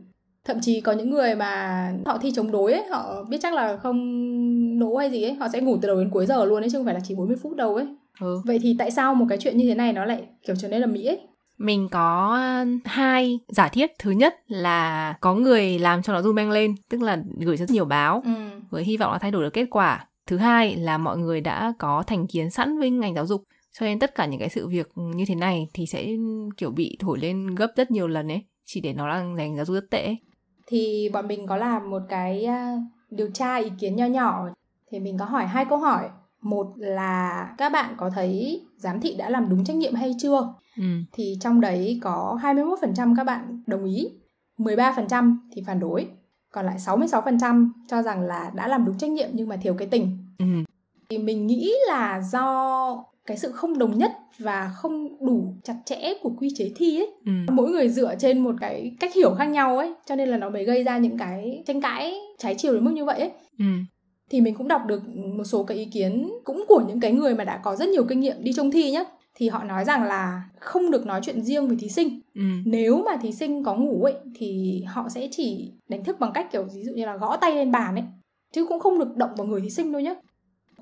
Thậm chí có những người mà họ thi chống đối ấy, họ biết chắc là không đỗ hay gì ấy, họ sẽ ngủ từ đầu đến cuối giờ luôn ấy chứ không phải là chỉ 40 phút đâu ấy. Ừ. Vậy thì tại sao một cái chuyện như thế này nó lại kiểu trở nên là mỹ ấy? Mình có hai giả thiết. Thứ nhất là có người làm cho nó rung beng lên, tức là gửi rất nhiều báo ừ. với hy vọng là thay đổi được kết quả. Thứ hai là mọi người đã có thành kiến sẵn với ngành giáo dục cho nên tất cả những cái sự việc như thế này thì sẽ kiểu bị thổi lên gấp rất nhiều lần ấy chỉ để nó là ngành giáo dục rất tệ thì bọn mình có làm một cái điều tra ý kiến nho nhỏ. Thì mình có hỏi hai câu hỏi. Một là các bạn có thấy giám thị đã làm đúng trách nhiệm hay chưa? Ừ. thì trong đấy có 21% các bạn đồng ý 13% thì phản đối còn lại 66% cho rằng là đã làm đúng trách nhiệm nhưng mà thiếu cái tình ừ. thì mình nghĩ là do cái sự không đồng nhất và không đủ chặt chẽ của quy chế thi ấy ừ. mỗi người dựa trên một cái cách hiểu khác nhau ấy cho nên là nó mới gây ra những cái tranh cãi trái chiều đến mức như vậy ấy ừ thì mình cũng đọc được một số cái ý kiến cũng của những cái người mà đã có rất nhiều kinh nghiệm đi trông thi nhá thì họ nói rằng là không được nói chuyện riêng với thí sinh ừ. nếu mà thí sinh có ngủ ấy thì họ sẽ chỉ đánh thức bằng cách kiểu ví dụ như là gõ tay lên bàn ấy chứ cũng không được động vào người thí sinh đâu nhá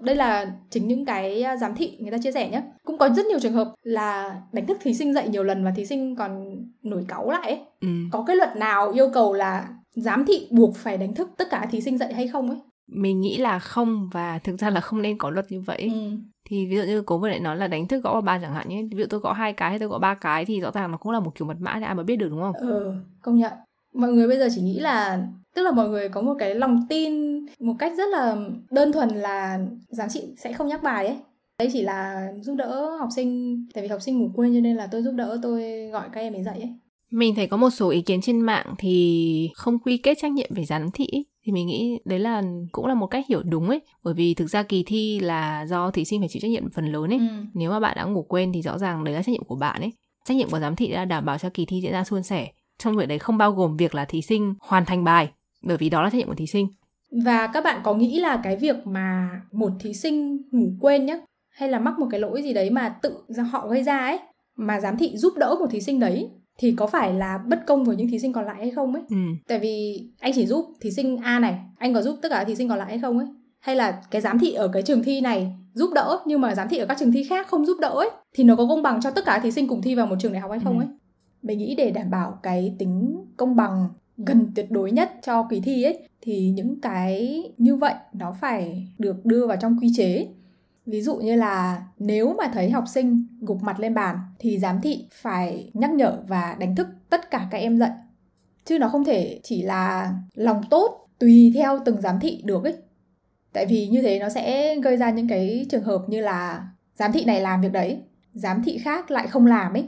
đây là chính những cái giám thị người ta chia sẻ nhé cũng có rất nhiều trường hợp là đánh thức thí sinh dậy nhiều lần và thí sinh còn nổi cáu lại ấy. Ừ. có cái luật nào yêu cầu là giám thị buộc phải đánh thức tất cả thí sinh dậy hay không ấy mình nghĩ là không và thực ra là không nên có luật như vậy. Ừ. thì ví dụ như cố vừa lại nói là đánh thức gõ vào bàn chẳng hạn nhé. Ví dụ tôi gõ hai cái hay tôi gõ ba cái thì rõ ràng nó cũng là một kiểu mật mã để ai mà biết được đúng không? Ừ công nhận. Mọi người bây giờ chỉ nghĩ là tức là mọi người có một cái lòng tin một cách rất là đơn thuần là giám thị sẽ không nhắc bài ấy. Đây chỉ là giúp đỡ học sinh tại vì học sinh ngủ quên cho nên là tôi giúp đỡ tôi gọi các em ấy dậy ấy. Mình thấy có một số ý kiến trên mạng thì không quy kết trách nhiệm về giám thị thì mình nghĩ đấy là cũng là một cách hiểu đúng ấy. Bởi vì thực ra kỳ thi là do thí sinh phải chịu trách nhiệm phần lớn ấy. Ừ. nếu mà bạn đã ngủ quên thì rõ ràng đấy là trách nhiệm của bạn ấy. Trách nhiệm của giám thị là đảm bảo cho kỳ thi diễn ra suôn sẻ. Trong việc đấy không bao gồm việc là thí sinh hoàn thành bài bởi vì đó là trách nhiệm của thí sinh. Và các bạn có nghĩ là cái việc mà một thí sinh ngủ quên nhá hay là mắc một cái lỗi gì đấy mà tự họ gây ra ấy mà giám thị giúp đỡ một thí sinh đấy thì có phải là bất công với những thí sinh còn lại hay không ấy? Ừ. tại vì anh chỉ giúp thí sinh a này anh có giúp tất cả thí sinh còn lại hay không ấy? Hay là cái giám thị ở cái trường thi này giúp đỡ nhưng mà giám thị ở các trường thi khác không giúp đỡ ấy? Thì nó có công bằng cho tất cả thí sinh cùng thi vào một trường đại học hay không ừ. ấy? Mình nghĩ để đảm bảo cái tính công bằng gần tuyệt đối nhất cho kỳ thi ấy thì những cái như vậy nó phải được đưa vào trong quy chế Ví dụ như là nếu mà thấy học sinh gục mặt lên bàn thì giám thị phải nhắc nhở và đánh thức tất cả các em dậy. Chứ nó không thể chỉ là lòng tốt tùy theo từng giám thị được ấy. Tại vì như thế nó sẽ gây ra những cái trường hợp như là giám thị này làm việc đấy, giám thị khác lại không làm ấy.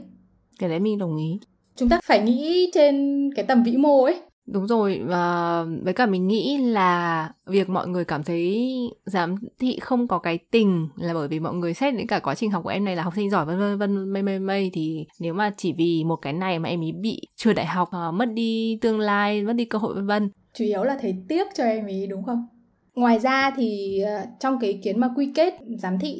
Cái đấy mình đồng ý. Chúng ta phải nghĩ trên cái tầm vĩ mô ấy Đúng rồi, và với cả mình nghĩ là việc mọi người cảm thấy giám thị không có cái tình là bởi vì mọi người xét đến cả quá trình học của em này là học sinh giỏi vân vân vân mây mây mây thì nếu mà chỉ vì một cái này mà em ý bị trượt đại học ờ, mất đi tương lai, mất đi cơ hội vân vân. Chủ yếu là thấy tiếc cho em ý đúng không? Ngoài ra thì ờ, trong cái ý kiến mà quy kết giám thị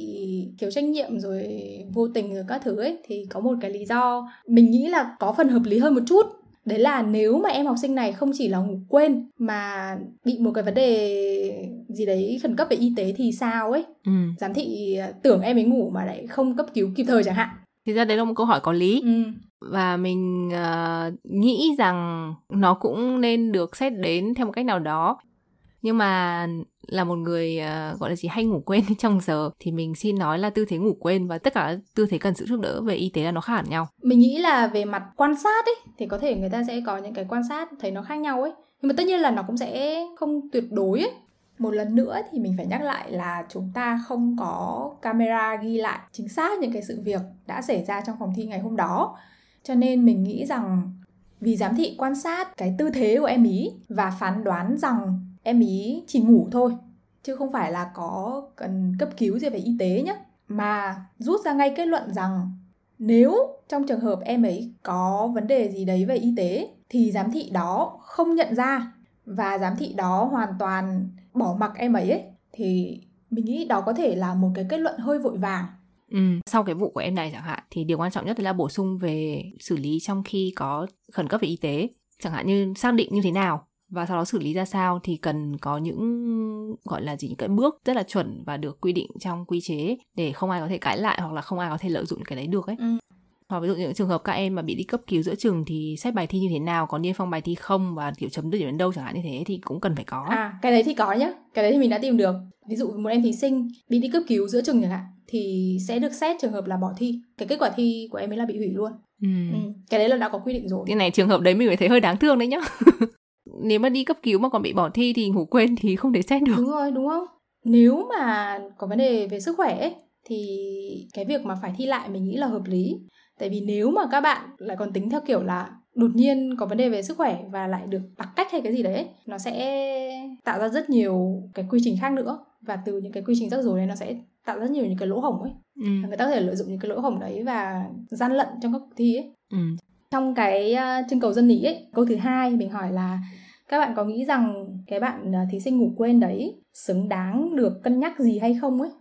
thiếu trách nhiệm rồi vô tình rồi các thứ ấy thì có một cái lý do mình nghĩ là có phần hợp lý hơn một chút đấy là nếu mà em học sinh này không chỉ là ngủ quên mà bị một cái vấn đề gì đấy khẩn cấp về y tế thì sao ấy ừ. giám thị tưởng em ấy ngủ mà lại không cấp cứu kịp thời chẳng hạn thì ra đấy là một câu hỏi có lý ừ. và mình uh, nghĩ rằng nó cũng nên được xét đến theo một cách nào đó nhưng mà là một người uh, gọi là gì hay ngủ quên trong giờ thì mình xin nói là tư thế ngủ quên và tất cả tư thế cần sự giúp đỡ về y tế là nó khác hẳn nhau. Mình nghĩ là về mặt quan sát ấy thì có thể người ta sẽ có những cái quan sát thấy nó khác nhau ấy. Nhưng mà tất nhiên là nó cũng sẽ không tuyệt đối ấy. Một lần nữa thì mình phải nhắc lại là chúng ta không có camera ghi lại chính xác những cái sự việc đã xảy ra trong phòng thi ngày hôm đó. Cho nên mình nghĩ rằng vì giám thị quan sát cái tư thế của em ý và phán đoán rằng em ý chỉ ngủ thôi chứ không phải là có cần cấp cứu gì về y tế nhé mà rút ra ngay kết luận rằng nếu trong trường hợp em ấy có vấn đề gì đấy về y tế thì giám thị đó không nhận ra và giám thị đó hoàn toàn bỏ mặc em ấy, ấy thì mình nghĩ đó có thể là một cái kết luận hơi vội vàng. Ừ, sau cái vụ của em này chẳng hạn thì điều quan trọng nhất là bổ sung về xử lý trong khi có khẩn cấp về y tế. Chẳng hạn như xác định như thế nào và sau đó xử lý ra sao thì cần có những gọi là gì những cái bước rất là chuẩn và được quy định trong quy chế để không ai có thể cãi lại hoặc là không ai có thể lợi dụng cái đấy được ấy. Ừ. Hoặc ví dụ những trường hợp các em mà bị đi cấp cứu giữa trường thì xét bài thi như thế nào, có niêm phong bài thi không và kiểu chấm điểm đến đâu chẳng hạn như thế thì cũng cần phải có. À, cái đấy thì có nhá. Cái đấy thì mình đã tìm được. Ví dụ một em thí sinh bị đi cấp cứu giữa trường chẳng hạn thì sẽ được xét trường hợp là bỏ thi. Cái kết quả thi của em ấy là bị hủy luôn. Ừ. ừ. Cái đấy là đã có quy định rồi. Cái này trường hợp đấy mình phải thấy hơi đáng thương đấy nhá. nếu mà đi cấp cứu mà còn bị bỏ thi thì ngủ quên thì không thể xét được. Đúng rồi đúng không? Nếu mà có vấn đề về sức khỏe ấy, thì cái việc mà phải thi lại mình nghĩ là hợp lý. Tại vì nếu mà các bạn lại còn tính theo kiểu là đột nhiên có vấn đề về sức khỏe và lại được đặc cách hay cái gì đấy nó sẽ tạo ra rất nhiều cái quy trình khác nữa. Và từ những cái quy trình rắc rối này nó sẽ tạo rất nhiều những cái lỗ hổng ấy. Ừ. người ta có thể lợi dụng những cái lỗ hổng đấy và gian lận trong các cuộc thi ấy. Ừ. trong cái uh, trưng cầu dân ý ấy câu thứ hai mình hỏi là các bạn có nghĩ rằng cái bạn à, thí sinh ngủ quên đấy xứng đáng được cân nhắc gì hay không ấy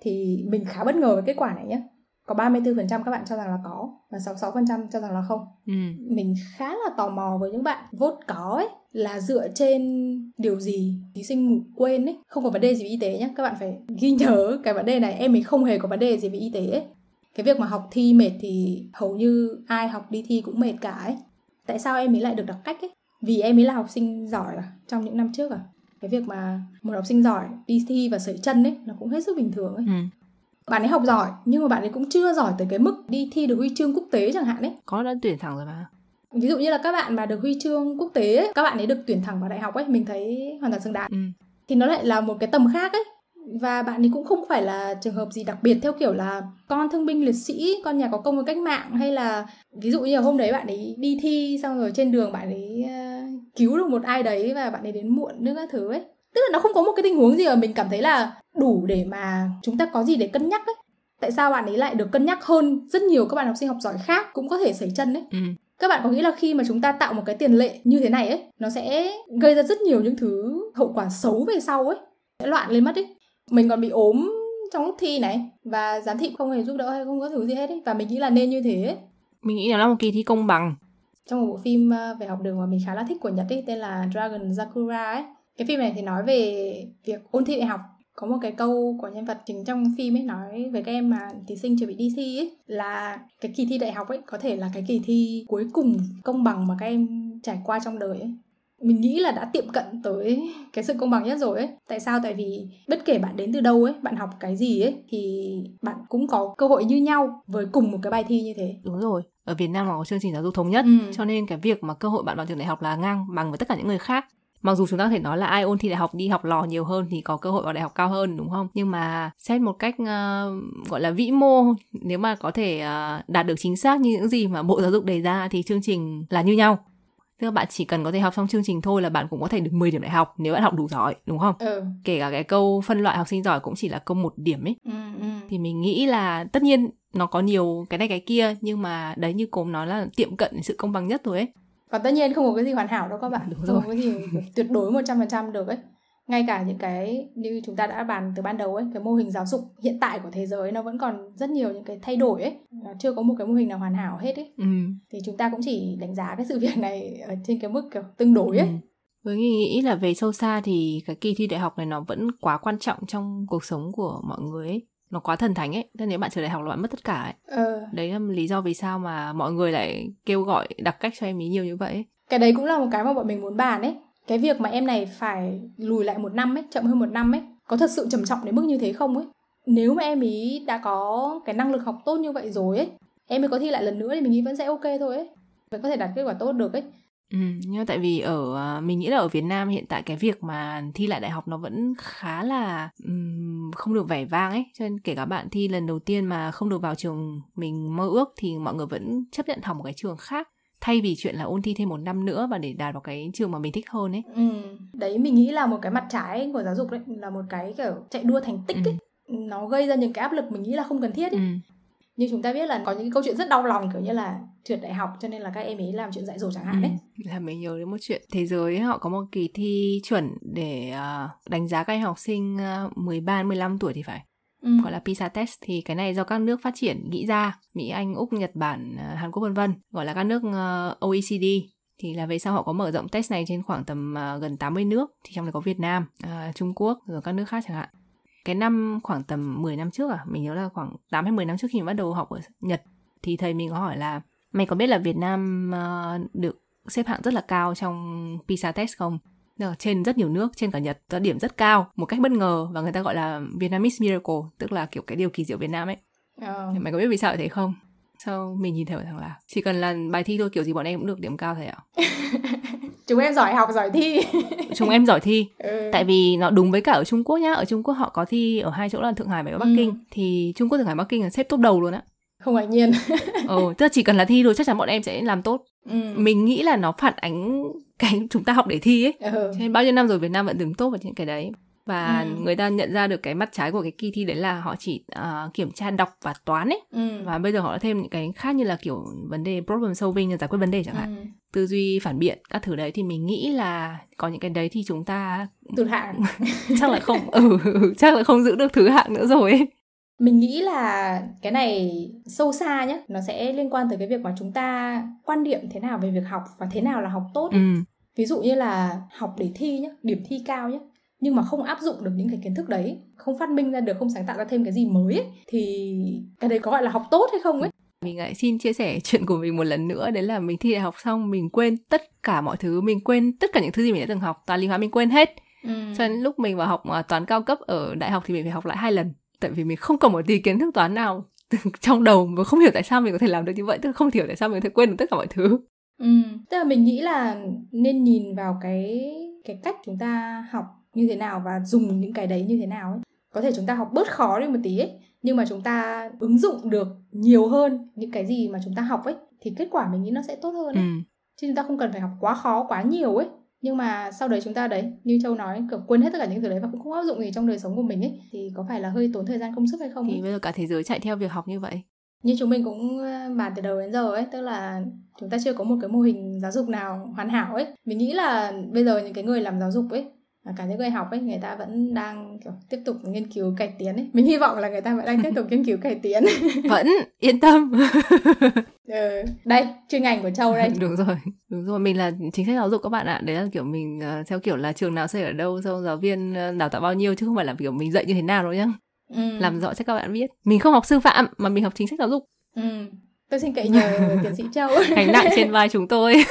thì mình khá bất ngờ với kết quả này nhé có 34% các bạn cho rằng là có và 66% cho rằng là không. Ừ. Mình khá là tò mò với những bạn vote có ấy là dựa trên điều gì thí sinh ngủ quên ấy, không có vấn đề gì về y tế nhé. Các bạn phải ghi nhớ cái vấn đề này em mình không hề có vấn đề gì về y tế ấy. Cái việc mà học thi mệt thì hầu như ai học đi thi cũng mệt cả ấy. Tại sao em ấy lại được đặc cách ấy? vì em ấy là học sinh giỏi à trong những năm trước à cái việc mà một học sinh giỏi đi thi và sẩy chân ấy nó cũng hết sức bình thường ấy ừ. bạn ấy học giỏi nhưng mà bạn ấy cũng chưa giỏi tới cái mức đi thi được huy chương quốc tế chẳng hạn ấy có đã tuyển thẳng rồi mà ví dụ như là các bạn mà được huy chương quốc tế ấy, các bạn ấy được tuyển thẳng vào đại học ấy mình thấy hoàn toàn xứng đáng ừ. thì nó lại là một cái tầm khác ấy và bạn ấy cũng không phải là trường hợp gì đặc biệt theo kiểu là con thương binh liệt sĩ con nhà có công với cách mạng hay là ví dụ như là hôm đấy bạn ấy đi thi xong rồi trên đường bạn ấy uh, cứu được một ai đấy và bạn ấy đến muộn nữa các thứ ấy. Tức là nó không có một cái tình huống gì mà mình cảm thấy là đủ để mà chúng ta có gì để cân nhắc ấy. Tại sao bạn ấy lại được cân nhắc hơn rất nhiều các bạn học sinh học giỏi khác cũng có thể xảy chân ấy? Ừ. các bạn có nghĩ là khi mà chúng ta tạo một cái tiền lệ như thế này ấy nó sẽ gây ra rất nhiều những thứ hậu quả xấu về sau ấy sẽ loạn lên mất ấy mình còn bị ốm trong lúc thi này. Và giám thị không hề giúp đỡ hay không có thứ gì hết ấy. Và mình nghĩ là nên như thế mình nghĩ là nó một kỳ thi công bằng. Trong một bộ phim ờ, về học đường mà mình khá là thích của Nhật ấy tên là Dragon Sakura ấy. Cái phim này thì nói về việc ôn thi đại học. Có một cái câu của nhân vật chính trong phim ấy nói về các em mà thí sinh chuẩn bị đi thi ấy là cái kỳ thi đại học ấy có thể là cái kỳ thi cuối cùng công bằng mà các em trải qua trong đời ấy mình nghĩ là đã tiệm cận tới cái sự công bằng nhất rồi ấy. Tại sao? Tại vì bất kể bạn đến từ đâu ấy bạn học cái gì ấy thì bạn cũng có cơ hội như nhau với cùng một cái bài thi như thế. Đúng rồi. Ở Việt Nam là có chương trình giáo dục thống nhất ừ. cho nên cái việc mà cơ hội bạn vào trường đại học là ngang bằng với tất cả những người khác. Mặc dù chúng ta có thể nói là ai ôn thi đại học đi học lò nhiều hơn thì có cơ hội vào đại học cao hơn đúng không? Nhưng mà xét một cách uh, gọi là vĩ mô nếu mà có thể uh, đạt được chính xác như những gì mà bộ giáo dục đề ra thì chương trình là như nhau Tức là bạn chỉ cần có thể học xong chương trình thôi là bạn cũng có thể được 10 điểm đại học nếu bạn học đủ giỏi, đúng không? Ừ. Kể cả cái câu phân loại học sinh giỏi cũng chỉ là câu một điểm ấy. Ừ, ừ. Thì mình nghĩ là tất nhiên nó có nhiều cái này cái kia nhưng mà đấy như cô nói là tiệm cận sự công bằng nhất rồi ấy. Còn tất nhiên không có cái gì hoàn hảo đâu các bạn. Đúng rồi. Không có cái gì tuyệt đối 100% được ấy. Ngay cả những cái như chúng ta đã bàn từ ban đầu ấy cái mô hình giáo dục hiện tại của thế giới nó vẫn còn rất nhiều những cái thay đổi ấy chưa có một cái mô hình nào hoàn hảo hết ấy ừ. thì chúng ta cũng chỉ đánh giá cái sự việc này ở trên cái mức kiểu tương đối ấy ừ. Với nghĩ là về sâu xa thì cái kỳ thi đại học này nó vẫn quá quan trọng trong cuộc sống của mọi người ấy. Nó quá thần thánh ấy. Nên nếu bạn trở đại học là bạn mất tất cả ấy. Ừ. Đấy là lý do vì sao mà mọi người lại kêu gọi đặc cách cho em ý nhiều như vậy. Cái đấy cũng là một cái mà bọn mình muốn bàn ấy cái việc mà em này phải lùi lại một năm ấy chậm hơn một năm ấy có thật sự trầm trọng đến mức như thế không ấy? Nếu mà em ý đã có cái năng lực học tốt như vậy rồi ấy em ấy có thi lại lần nữa thì mình nghĩ vẫn sẽ ok thôi ấy. Vẫn có thể đạt kết quả tốt được ấy. Ừ, nhưng tại vì ở à, mình nghĩ là ở Việt Nam hiện tại cái việc mà thi lại đại học nó vẫn khá là um, không được vẻ vang ấy. Cho nên kể cả bạn thi lần đầu tiên mà không được vào trường mình mơ ước thì mọi người vẫn chấp nhận học một cái trường khác thay vì chuyện là ôn thi thêm một năm nữa và để đạt vào cái trường mà mình thích hơn ấy ừ. đấy mình nghĩ là một cái mặt trái của giáo dục đấy là một cái kiểu chạy đua thành tích ừ. ấy nó gây ra những cái áp lực mình nghĩ là không cần thiết ấy. Ừ. như chúng ta biết là có những cái câu chuyện rất đau lòng kiểu như là trượt đại học cho nên là các em ấy làm chuyện dạy dỗ chẳng hạn đấy ừ. là mình nhớ đến một chuyện thế giới họ có một kỳ thi chuẩn để uh, đánh giá các em học sinh uh, 13 15 tuổi thì phải ừ. gọi là PISA test thì cái này do các nước phát triển nghĩ ra Mỹ Anh Úc Nhật Bản ờ, Hàn Quốc vân vân. Gọi là các nước ờ, OECD thì là về sau họ có mở rộng test này trên khoảng tầm ờ, gần 80 nước thì trong này có Việt Nam Trung Quốc rồi các nước khác chẳng hạn. Cái năm khoảng tầm 10 năm trước à mình nhớ là khoảng 8 hay 10 năm trước khi mình bắt đầu học ở Nhật thì thầy mình có hỏi là mày có biết là Việt Nam uh, được xếp hạng rất là cao trong PISA test không? Trên rất nhiều nước trên cả Nhật có điểm rất cao một cách bất ngờ và người ta gọi là Vietnamese miracle tức là kiểu cái điều kỳ diệu Việt Nam ấy. Oh. mày có biết vì sao thế không? Sao mình nhìn thấy rằng là chỉ cần là bài thi thôi kiểu gì bọn em cũng được điểm cao thầy ạ. Chúng em giỏi học giỏi thi. Chúng em giỏi thi. Ừ. tại vì nó đúng với cả ở Trung Quốc nhá ở Trung Quốc họ có thi ở hai chỗ là Thượng Hải và Bắc ừ. Kinh. Thì Trung Quốc Thượng Hải Bắc Kinh là xếp top đầu luôn á không ngạc nhiên ừ tức là chỉ cần là thi thôi chắc chắn bọn em sẽ làm tốt ừ. mình nghĩ là nó phản ánh cái chúng ta học để thi ấy ừ. cho nên bao nhiêu năm rồi Việt Nam vẫn đứng tốt vào những cái đấy và ừ. người ta nhận ra được cái mặt trái của cái kỳ thi đấy là họ chỉ uh, kiểm tra đọc và toán ấy ừ. và bây giờ họ đã thêm những cái khác như là kiểu vấn đề problem solving giải quyết vấn đề chẳng hạn ừ. tư duy phản biện các thứ đấy thì mình nghĩ là có những cái đấy thì chúng ta tụt hạng chắc là không ừ, chắc là không giữ được thứ hạng nữa rồi ấy mình nghĩ là cái này sâu xa nhé nó sẽ liên quan tới cái việc mà chúng ta quan niệm thế nào về việc học và thế nào là học tốt ừ. ví dụ như là học để thi nhé điểm thi cao nhé nhưng mà không áp dụng được những cái kiến thức đấy không phát minh ra được không sáng tạo ra thêm cái gì mới ấy, thì cái đấy có gọi là học tốt hay không ấy mình lại xin chia sẻ chuyện của mình một lần nữa đấy là mình thi đại học xong mình quên tất cả mọi thứ mình quên tất cả những thứ gì mình đã từng học toán lý hóa mình quên hết ừ. cho nên lúc mình vào học à, toán cao cấp ở đại học thì mình phải học lại hai lần tại vì mình không còn một tí kiến thức toán nào trong đầu và không hiểu tại sao mình có thể làm được như vậy tức là không hiểu tại sao mình có thể quên được tất cả mọi thứ ừ tức là mình nghĩ là nên nhìn vào cái cái cách chúng ta học như thế nào và dùng những cái đấy như thế nào ấy có thể chúng ta học bớt khó đi một tí ấy nhưng mà chúng ta ứng dụng được nhiều hơn những cái gì mà chúng ta học ấy thì kết quả mình nghĩ nó sẽ tốt hơn ấy. Ừ. chứ chúng ta không cần phải học quá khó quá nhiều ấy nhưng mà sau đấy chúng ta đấy như châu nói kiểu quên hết tất cả những thứ đấy và cũng không áp dụng gì trong đời sống của mình ấy thì có phải là hơi tốn thời gian công sức hay không thì ấy? bây giờ cả thế giới chạy theo việc học như vậy như chúng mình cũng ờ, bàn từ đầu đến giờ ấy tức là chúng ta chưa có một cái mô hình giáo dục nào hoàn hảo ấy mình nghĩ là bây giờ những cái người làm giáo dục ấy cả những người học ấy người ta vẫn đang kiểu tiếp tục nghiên cứu cải tiến ấy. Mình hy vọng là người ta vẫn đang tiếp tục nghiên cứu cải tiến. Vẫn yên tâm. Ừ. đây chuyên ngành của châu đây. Đúng rồi đúng rồi. Mình là chính sách giáo dục các bạn ạ. Đấy là kiểu mình uh, theo kiểu là trường nào xây ở đâu sau giáo viên uh, đào tạo bao nhiêu chứ không phải là kiểu mình dạy như thế nào đâu nhá. Ừ. làm rõ cho các bạn biết. Mình không học sư phạm mà mình học chính sách giáo dục. Ừ. tôi xin cậy nhờ tiến sĩ châu. Hành nặng trên vai chúng tôi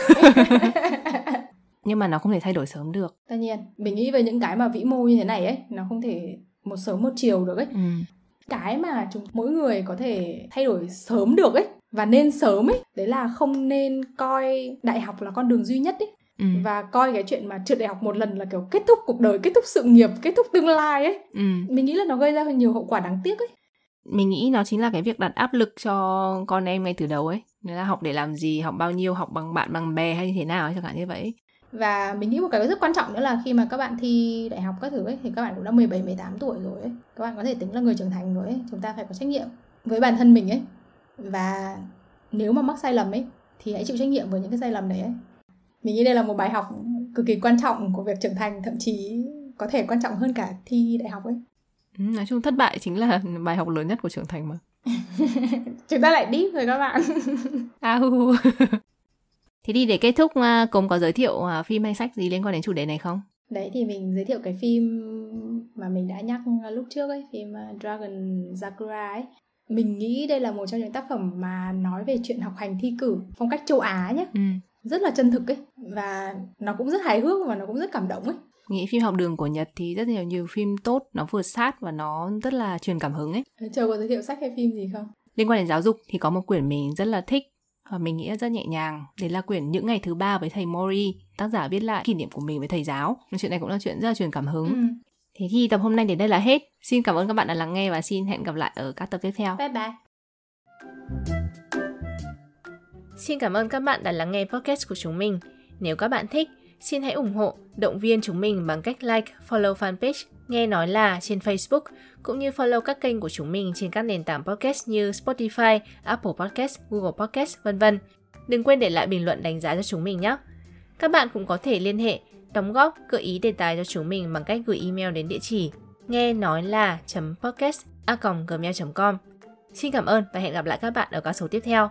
nhưng mà nó không thể thay đổi sớm được. Tất nhiên mình nghĩ về những cái mà vĩ mô như thế này ấy nó không thể một sớm một chiều được ấy. Ừ. cái mà chúng mỗi người có thể thay đổi sớm được ấy và nên sớm ấy đấy là không nên coi đại học là con đường duy nhất ấy. Ừ. và coi cái chuyện mà trượt đại học một lần là kiểu kết thúc cuộc đời kết thúc sự nghiệp kết thúc tương lai ấy. Ừ. mình nghĩ là nó gây ra nhiều hậu quả đáng tiếc ấy. Mình nghĩ nó chính là cái việc đặt áp lực cho con em ngay từ đầu ấy. Nên là học để làm gì học bao nhiêu học bằng bạn bằng bè hay như thế nào chẳng hạn như vậy và mình nghĩ một cái rất quan trọng nữa là khi mà các bạn thi đại học các thứ ấy thì các bạn cũng đã 17 18 tuổi rồi ấy. Các bạn có thể tính là người trưởng thành rồi ấy, chúng ta phải có trách nhiệm với bản thân mình ấy. Và nếu mà mắc sai lầm ấy thì hãy chịu trách nhiệm với những cái sai lầm đấy ấy. Mình nghĩ đây là một bài học cực kỳ quan trọng của việc trưởng thành thậm chí có thể quan trọng hơn cả thi đại học ấy ừ, nói chung thất bại chính là bài học lớn nhất của trưởng thành mà chúng ta lại deep rồi các bạn Au. Thế thì để kết thúc, à, cùng có giới thiệu à, phim hay sách gì liên quan đến chủ đề này không? Đấy thì mình giới thiệu cái phim mà mình đã nhắc lúc trước ấy, phim à, Dragon Sakura ấy. Mình nghĩ đây là một trong những tác phẩm mà nói về chuyện học hành thi cử phong cách châu Á nhé. Ừ. Rất là chân thực ấy và nó cũng rất hài hước và nó cũng rất cảm động ấy. Nghĩ phim học đường của Nhật thì rất nhiều nhiều phim tốt, nó vừa sát và nó rất là truyền cảm hứng ấy. Chờ có giới thiệu sách hay phim gì không? Liên quan đến giáo dục thì có một quyển mình rất là thích mình nghĩ rất nhẹ nhàng. Đấy là quyển Những ngày thứ ba với thầy Mori, tác giả viết lại kỷ niệm của mình với thầy giáo. Chuyện này cũng là chuyện rất là truyền cảm hứng. Ừ. Thế thì tập hôm nay đến đây là hết. Xin cảm ơn các bạn đã lắng nghe và xin hẹn gặp lại ở các tập tiếp theo. Bye bye. Xin cảm ơn các bạn đã lắng nghe podcast của chúng mình. Nếu các bạn thích, xin hãy ủng hộ, động viên chúng mình bằng cách like, follow fanpage Nghe nói là trên Facebook, cũng như follow các kênh của chúng mình trên các nền tảng podcast như Spotify, Apple Podcast, Google Podcast, vân vân. Đừng quên để lại bình luận đánh giá cho chúng mình nhé. Các bạn cũng có thể liên hệ, đóng góp, gợi ý đề tài cho chúng mình bằng cách gửi email đến địa chỉ nghe nói là podcast a gmail.com. Xin cảm ơn và hẹn gặp lại các bạn ở các số tiếp theo.